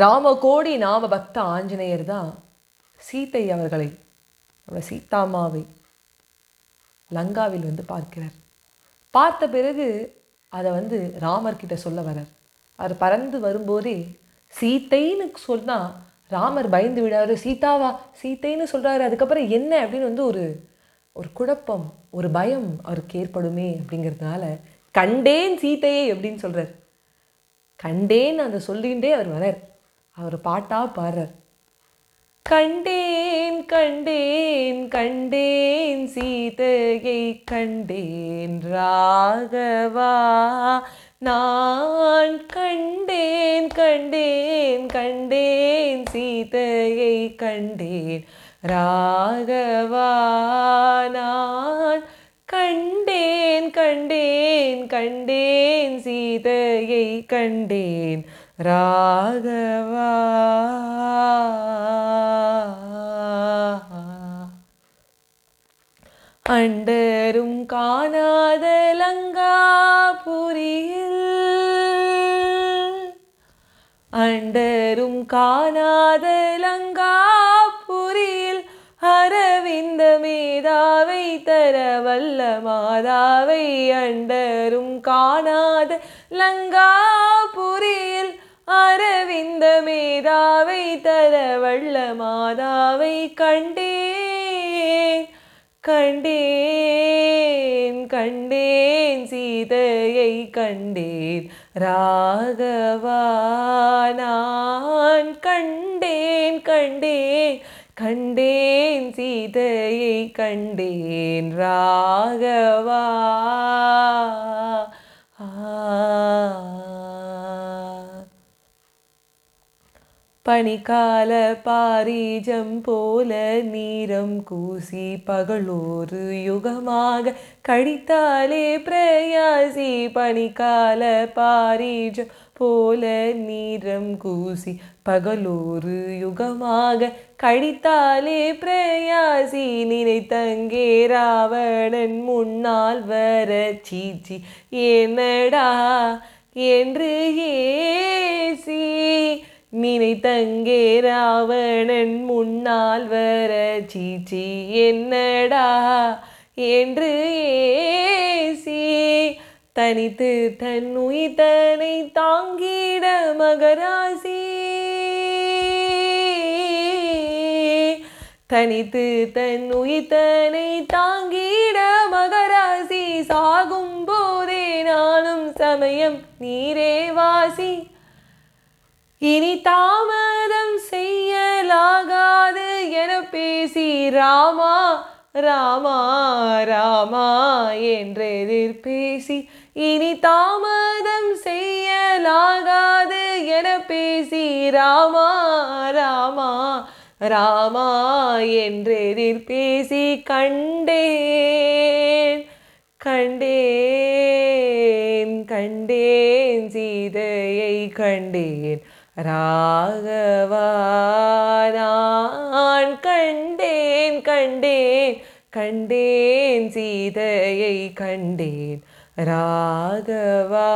ராமகோடி நாம பக்த ஆஞ்சநேயர் தான் சீத்தை அவர்களை நம்ம சீதாமாவை லங்காவில் வந்து பார்க்கிறார். பார்த்த பிறகு அதை வந்து ராமர்கிட்ட சொல்ல வரார் அவர் பறந்து வரும்போதே சீத்தைன்னு சொன்னால் ராமர் பயந்து விடாரு. சீதாவா சீத்தைன்னு சொல்கிறாரு அதுக்கப்புறம் என்ன அப்படின்னு வந்து ஒரு ஒரு குழப்பம் ஒரு பயம் அவருக்கு ஏற்படுமே அப்படிங்கிறதுனால கண்டேன் சீத்தையே அப்படின்னு சொல்கிறார் கண்டேன் அந்த சொல்லிகிட்டே அவர் வரார் அவர் பாட்டாக பாடுறார் கண்டேன் கண்டேன் கண்டேன் சீதையை கண்டேன் ராகவா. நான் கண்டேன் கண்டேன் கண்டேன் சீதையை கண்டேன் ராகவா. நான் கண்டேன் கண்டேன் கண்டேன் சீதையை கண்டேன் ராகவா. அண்டரும் காணாத லங்காபுரியில் அண்டரும் காணாத லங்காபுரியில் அரவிந்த மேதாவை தர வல்ல மாதாவை அண்டரும் காணாத லங்காபுரியில் அரவிந்த மேதாவை தர வள்ள மாதாவை கண்டேன். கண்டேன் கண்டேன் சீதையை கண்டேன். ராகவா நான் கண்டேன் கண்டேன் கண்டேன் சீதையை கண்டேன். ராகவா பனிக்கால பாரீஜம் போல நீரம் கூசி பகலோரு யுகமாக கடித்தாலே பிரயாசி. பனிக்கால பாரீஜம் போல நீரம் கூசி பகலோரு யுகமாக கடித்தாலே பிரயாசி. நினைத்தங்கே ராவணன் முன்னால் வர சீச்சி. என்னடா என்று ஏசி. நினைத்தங்கே ராவணன் முன்னால் வர சீச்சி என்னடா? என்று ஏசி தனித்து தன் உயிர்த்தனை தாங்கிட மகராசி. தனித்து தன் உயிர்த்தனை தாங்கிட மகராசி. சாகும் போதே நானும் சமயம் நீரே வாசி. இனி தாமதம் செய்யலாகாது என பேசி ராமா ராமா ராமா என்றெதிர் பேசி இனி தாமதம் செய்யலாகாது என பேசி ராமா ராமா ராமா என்றெதிர் பேசி கண்டேன் கண்டேன் கண்டேன் சீதையை கண்டேன் ராகவா நான் கண்டேன் கண்டேன் கண்டேன் சீதையை கண்டேன். ராகவா